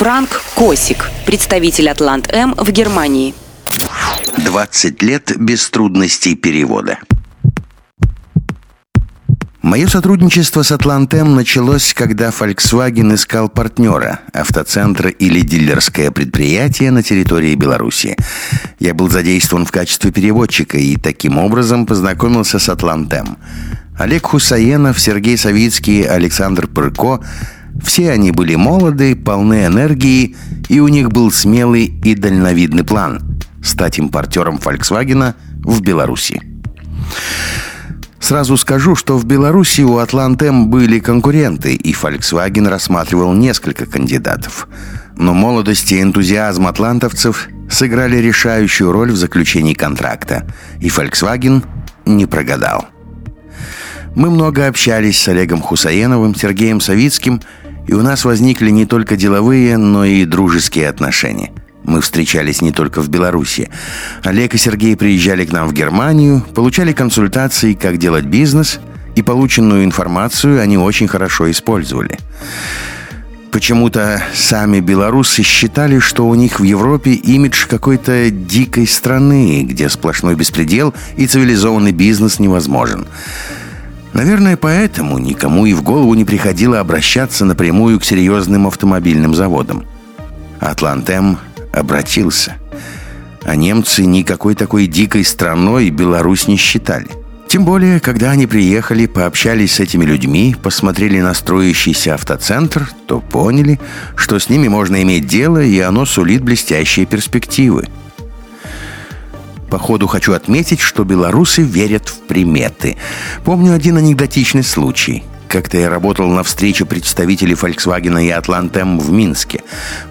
Франк Косик, представитель Атлант-М в Германии. 20 лет без трудностей перевода. Мое сотрудничество с Атлантем началось, когда Volkswagen искал партнера, автоцентр или дилерское предприятие на территории Беларуси. Я был задействован в качестве переводчика и таким образом познакомился с Атлантем. Олег Хусаенов, Сергей Савицкий, Александр Пырко – все они были молоды, полны энергии, и у них был смелый и дальновидный план – стать импортером Volkswagen в Беларуси. Сразу скажу, что в Беларуси у Атлантем были конкуренты, и Volkswagen рассматривал несколько кандидатов. Но молодость и энтузиазм атлантовцев сыграли решающую роль в заключении контракта, и Volkswagen не прогадал. Мы много общались с Олегом Хусаеновым, Сергеем Савицким – и у нас возникли не только деловые, но и дружеские отношения. Мы встречались не только в Беларуси. Олег и Сергей приезжали к нам в Германию, получали консультации, как делать бизнес, и полученную информацию они очень хорошо использовали. Почему-то сами белорусы считали, что у них в Европе имидж какой-то дикой страны, где сплошной беспредел и цивилизованный бизнес невозможен. Наверное, поэтому никому и в голову не приходило обращаться напрямую к серьезным автомобильным заводам. Атлантем обратился. А немцы никакой такой дикой страной Беларусь не считали. Тем более, когда они приехали, пообщались с этими людьми, посмотрели на строящийся автоцентр, то поняли, что с ними можно иметь дело, и оно сулит блестящие перспективы – по ходу хочу отметить, что белорусы верят в приметы. Помню один анекдотичный случай. Как-то я работал на встрече представителей Volkswagen и Атлантем в Минске.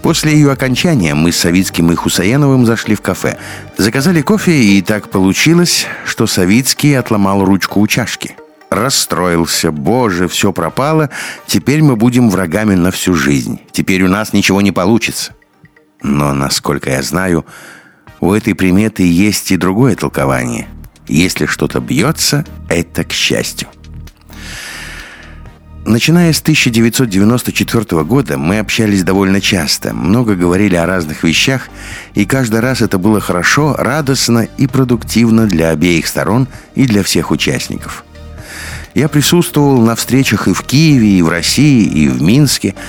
После ее окончания мы с Савицким и Хусаеновым зашли в кафе. Заказали кофе, и так получилось, что Савицкий отломал ручку у чашки. Расстроился. Боже, все пропало. Теперь мы будем врагами на всю жизнь. Теперь у нас ничего не получится. Но, насколько я знаю, у этой приметы есть и другое толкование. Если что-то бьется, это к счастью. Начиная с 1994 года мы общались довольно часто, много говорили о разных вещах, и каждый раз это было хорошо, радостно и продуктивно для обеих сторон и для всех участников. Я присутствовал на встречах и в Киеве, и в России, и в Минске –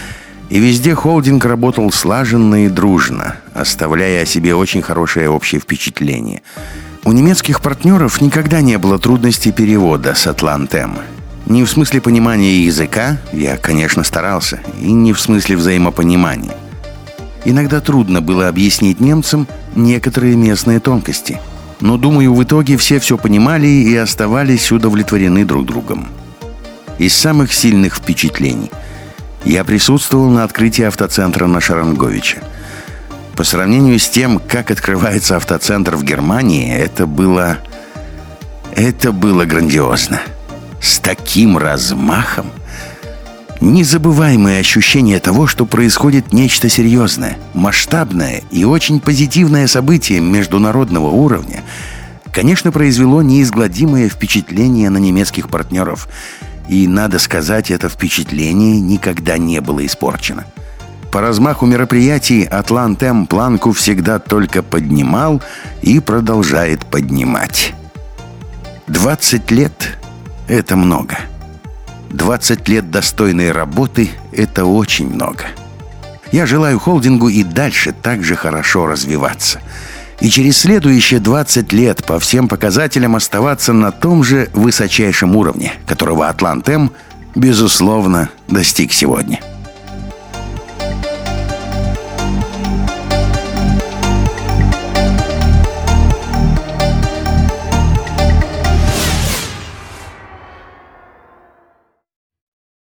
и везде холдинг работал слаженно и дружно, оставляя о себе очень хорошее общее впечатление. У немецких партнеров никогда не было трудностей перевода с Атлантем. Не в смысле понимания языка, я, конечно, старался, и не в смысле взаимопонимания. Иногда трудно было объяснить немцам некоторые местные тонкости. Но, думаю, в итоге все все понимали и оставались удовлетворены друг другом. Из самых сильных впечатлений – я присутствовал на открытии автоцентра на Шаранговиче. По сравнению с тем, как открывается автоцентр в Германии, это было... Это было грандиозно. С таким размахом. Незабываемое ощущение того, что происходит нечто серьезное, масштабное и очень позитивное событие международного уровня, конечно, произвело неизгладимое впечатление на немецких партнеров – и, надо сказать, это впечатление никогда не было испорчено. По размаху мероприятий Атлантем планку всегда только поднимал и продолжает поднимать. 20 лет – это много. 20 лет достойной работы – это очень много. Я желаю холдингу и дальше так же хорошо развиваться – и через следующие 20 лет по всем показателям оставаться на том же высочайшем уровне, которого Атлантем, безусловно, достиг сегодня.